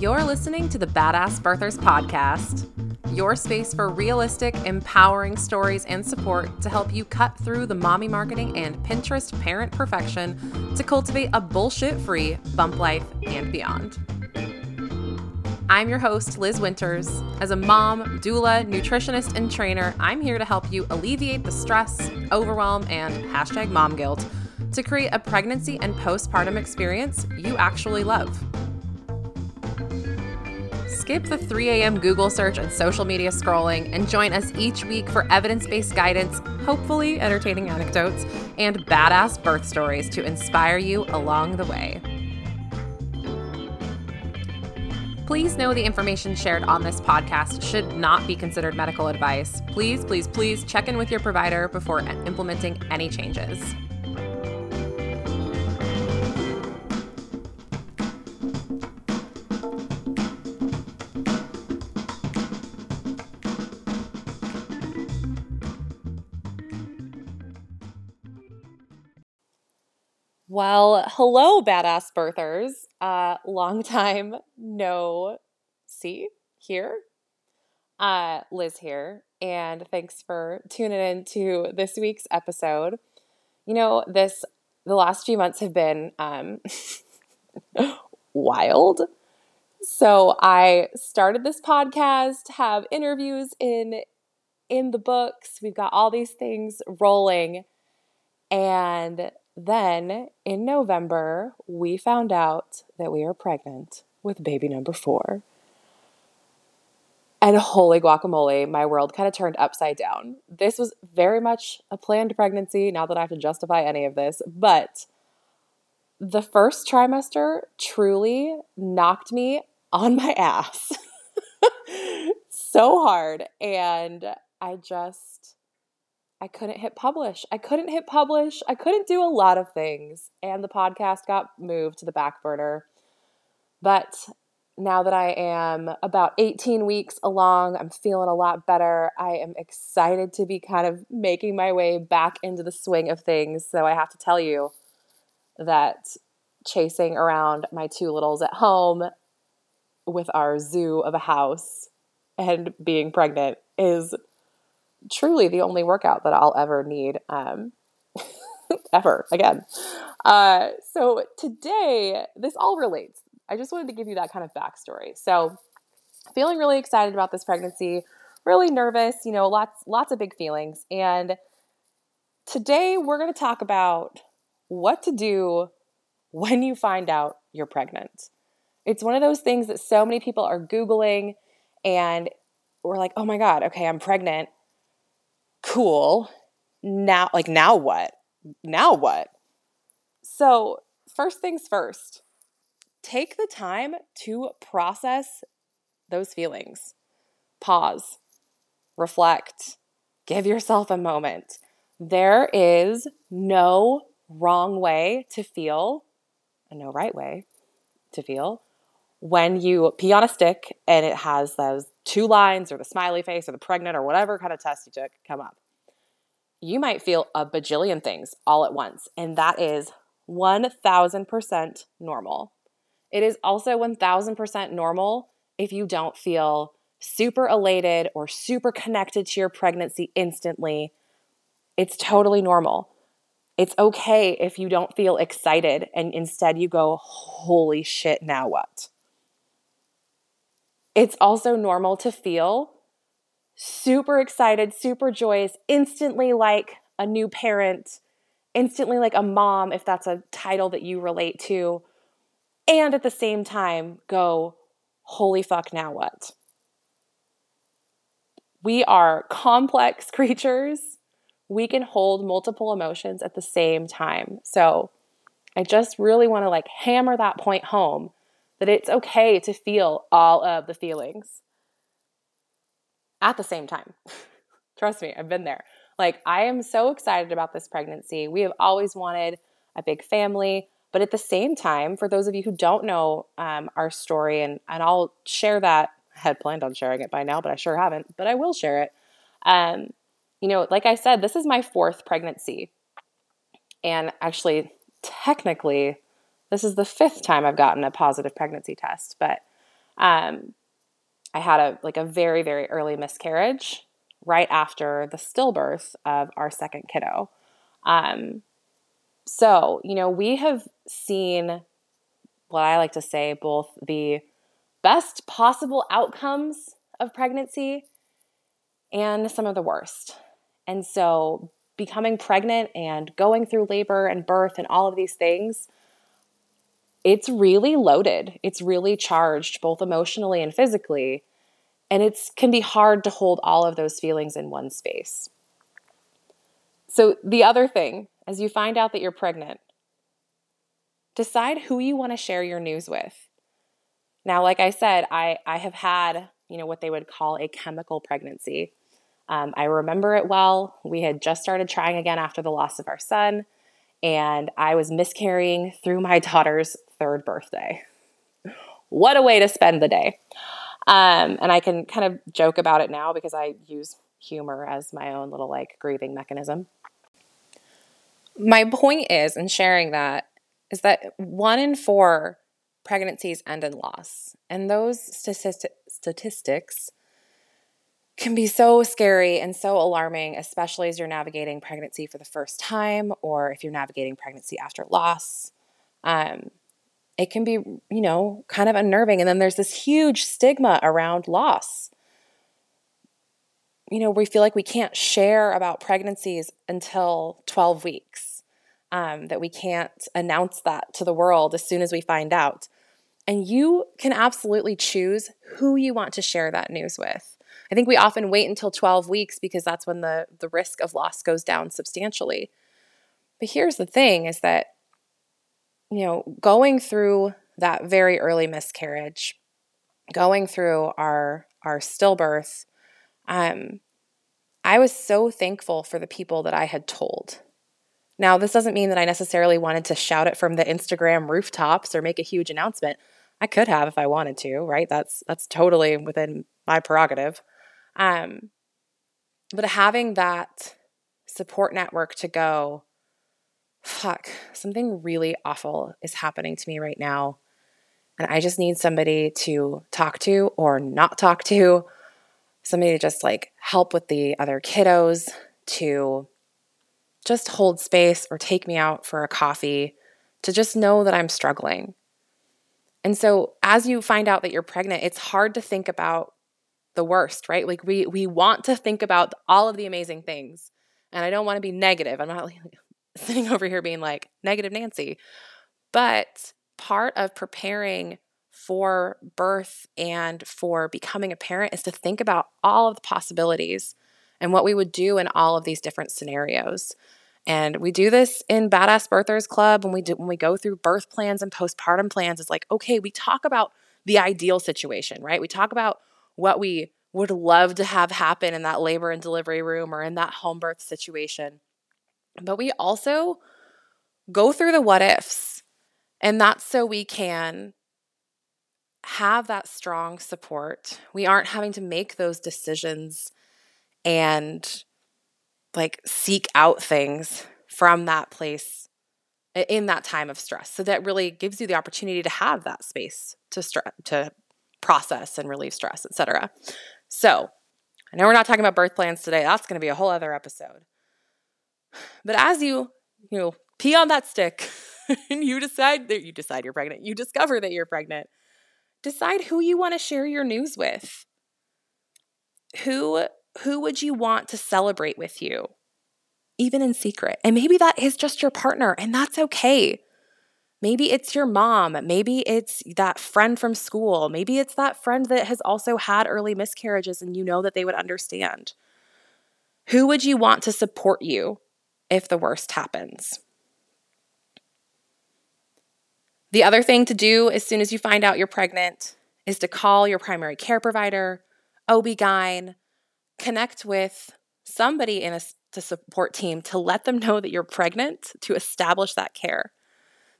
You're listening to the Badass Birthers Podcast, your space for realistic, empowering stories and support to help you cut through the mommy marketing and Pinterest parent perfection to cultivate a bullshit free bump life and beyond. I'm your host, Liz Winters. As a mom, doula, nutritionist, and trainer, I'm here to help you alleviate the stress, overwhelm, and hashtag mom guilt to create a pregnancy and postpartum experience you actually love. Skip the 3 a.m. Google search and social media scrolling and join us each week for evidence based guidance, hopefully entertaining anecdotes, and badass birth stories to inspire you along the way. Please know the information shared on this podcast should not be considered medical advice. Please, please, please check in with your provider before implementing any changes. Well, hello, badass birthers. Uh, long time no see here. Uh, Liz here, and thanks for tuning in to this week's episode. You know, this the last few months have been um, wild. So I started this podcast, have interviews in in the books. We've got all these things rolling, and then in November, we found out that we are pregnant with baby number four. And holy guacamole, my world kind of turned upside down. This was very much a planned pregnancy, not that I have to justify any of this, but the first trimester truly knocked me on my ass so hard. And I just I couldn't hit publish. I couldn't hit publish. I couldn't do a lot of things. And the podcast got moved to the back burner. But now that I am about 18 weeks along, I'm feeling a lot better. I am excited to be kind of making my way back into the swing of things. So I have to tell you that chasing around my two littles at home with our zoo of a house and being pregnant is truly the only workout that I'll ever need um, ever again. Uh, so today, this all relates. I just wanted to give you that kind of backstory. So, feeling really excited about this pregnancy, really nervous, you know, lots lots of big feelings. And today we're going to talk about what to do when you find out you're pregnant. It's one of those things that so many people are googling and we're like, "Oh my god, okay, I'm pregnant cool. Now, like, now what? Now what? So, first things first, take the time to process those feelings. Pause, reflect, give yourself a moment. There is no wrong way to feel and no right way to feel when you pee on a stick and it has those two lines or the smiley face or the pregnant or whatever kind of test you took come up. You might feel a bajillion things all at once, and that is 1000% normal. It is also 1000% normal if you don't feel super elated or super connected to your pregnancy instantly. It's totally normal. It's okay if you don't feel excited and instead you go, holy shit, now what? It's also normal to feel super excited, super joyous, instantly like a new parent, instantly like a mom, if that's a title that you relate to, and at the same time go, holy fuck, now what? We are complex creatures. We can hold multiple emotions at the same time. So I just really want to like hammer that point home that it's okay to feel all of the feelings at the same time. Trust me, I've been there. Like, I am so excited about this pregnancy. We have always wanted a big family. But at the same time, for those of you who don't know um, our story, and, and I'll share that, I had planned on sharing it by now, but I sure haven't, but I will share it. Um, you know, like I said, this is my fourth pregnancy. And actually, technically, this is the fifth time I've gotten a positive pregnancy test, but Um, I had a like a very very early miscarriage right after the stillbirth of our second kiddo. Um, so you know we have seen what I like to say both the best possible outcomes of pregnancy and some of the worst. And so becoming pregnant and going through labor and birth and all of these things it's really loaded. It's really charged both emotionally and physically. And it can be hard to hold all of those feelings in one space. So, the other thing, as you find out that you're pregnant, decide who you want to share your news with. Now, like I said, I, I have had, you know, what they would call a chemical pregnancy. Um, I remember it well. We had just started trying again after the loss of our son, and I was miscarrying through my daughter's third birthday. What a way to spend the day. Um, and I can kind of joke about it now because I use humor as my own little like grieving mechanism. My point is in sharing that is that one in four pregnancies end in loss. And those statistic, statistics can be so scary and so alarming, especially as you're navigating pregnancy for the first time or if you're navigating pregnancy after loss. Um, it can be, you know, kind of unnerving. And then there's this huge stigma around loss. You know, we feel like we can't share about pregnancies until 12 weeks, um, that we can't announce that to the world as soon as we find out. And you can absolutely choose who you want to share that news with. I think we often wait until 12 weeks because that's when the, the risk of loss goes down substantially. But here's the thing is that you know, going through that very early miscarriage, going through our our stillbirth, um, I was so thankful for the people that I had told. Now, this doesn't mean that I necessarily wanted to shout it from the Instagram rooftops or make a huge announcement. I could have if I wanted to, right? That's that's totally within my prerogative. Um, but having that support network to go, fuck, something really awful is happening to me right now. And I just need somebody to talk to or not talk to, somebody to just like help with the other kiddos, to just hold space or take me out for a coffee, to just know that I'm struggling. And so as you find out that you're pregnant, it's hard to think about the worst, right? Like we we want to think about all of the amazing things. And I don't want to be negative. I'm not like sitting over here being like negative Nancy. But part of preparing for birth and for becoming a parent is to think about all of the possibilities and what we would do in all of these different scenarios. And we do this in Badass Birthers Club when we do when we go through birth plans and postpartum plans. It's like, okay, we talk about the ideal situation, right? We talk about what we would love to have happen in that labor and delivery room or in that home birth situation. But we also go through the what ifs. And that's so we can have that strong support. We aren't having to make those decisions and like seek out things from that place in that time of stress. So that really gives you the opportunity to have that space to to process and relieve stress, etc. So, I know we're not talking about birth plans today. That's going to be a whole other episode. But as you, you know, pee on that stick and you decide that you decide you're pregnant, you discover that you're pregnant, decide who you want to share your news with. Who who would you want to celebrate with you? Even in secret. And maybe that is just your partner and that's okay. Maybe it's your mom. Maybe it's that friend from school. Maybe it's that friend that has also had early miscarriages and you know that they would understand. Who would you want to support you if the worst happens. The other thing to do as soon as you find out you're pregnant is to call your primary care provider, OB-GYN, connect with somebody in a the support team to let them know that you're pregnant to establish that care.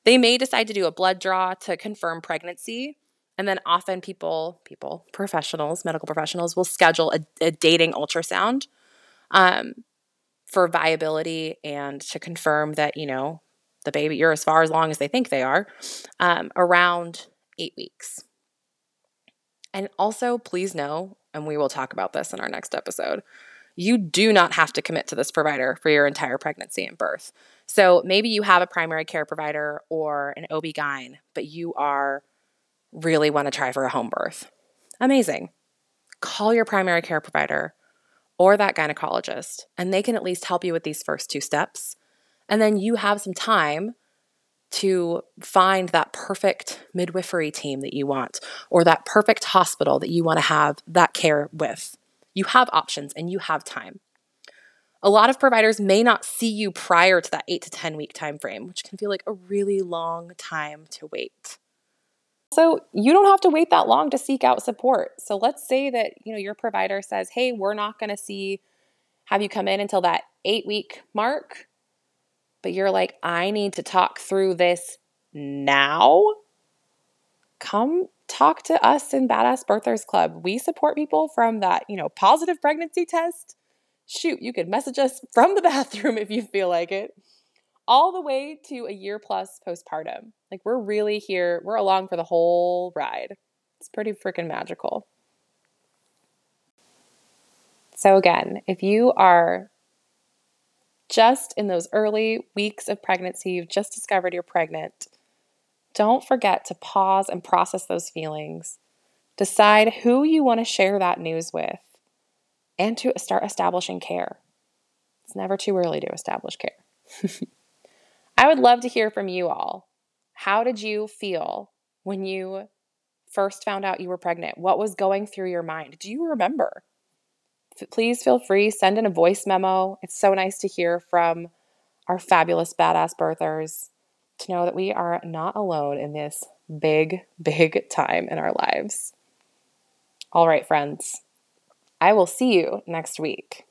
They may decide to do a blood draw to confirm pregnancy, and then often people, people, professionals, medical professionals will schedule a, a dating ultrasound. Um, for viability and to confirm that, you know, the baby, you're as far as long as they think they are, um, around eight weeks. And also, please know, and we will talk about this in our next episode, you do not have to commit to this provider for your entire pregnancy and birth. So maybe you have a primary care provider or an OB-GYN, but you are really want to try for a home birth. Amazing. Call your primary care provider or that gynecologist, and they can at least help you with these first two steps. And then you have some time to find that perfect midwifery team that you want or that perfect hospital that you want to have that care with. You have options and you have time. A lot of providers may not see you prior to that 8 to 10 week time frame, which can feel like a really long time to wait. So, you don't have to wait that long to seek out support. So, let's say that, you know, your provider says, "Hey, we're not going to see have you come in until that 8 week mark." but you're like, I need to talk through this now, come talk to us in Badass Birthers Club. We support people from that, you know, positive pregnancy test. Shoot, you could message us from the bathroom if you feel like it, all the way to a year plus postpartum. Like, we're really here, we're along for the whole ride. It's pretty freaking magical. So, again, if you are just in those early weeks of pregnancy, you've just discovered you're pregnant, don't forget to pause and process those feelings. Decide who you want to share that news with and to start establishing care. It's never too early to establish care. I would love to hear from you all. How did you feel when you first found out you were pregnant? What was going through your mind? Do you remember? please feel free, send in a voice memo. It's so nice to hear from our fabulous badass birthers to know that we are not alone in this big, big time in our lives. All right, friends, I will see you next week.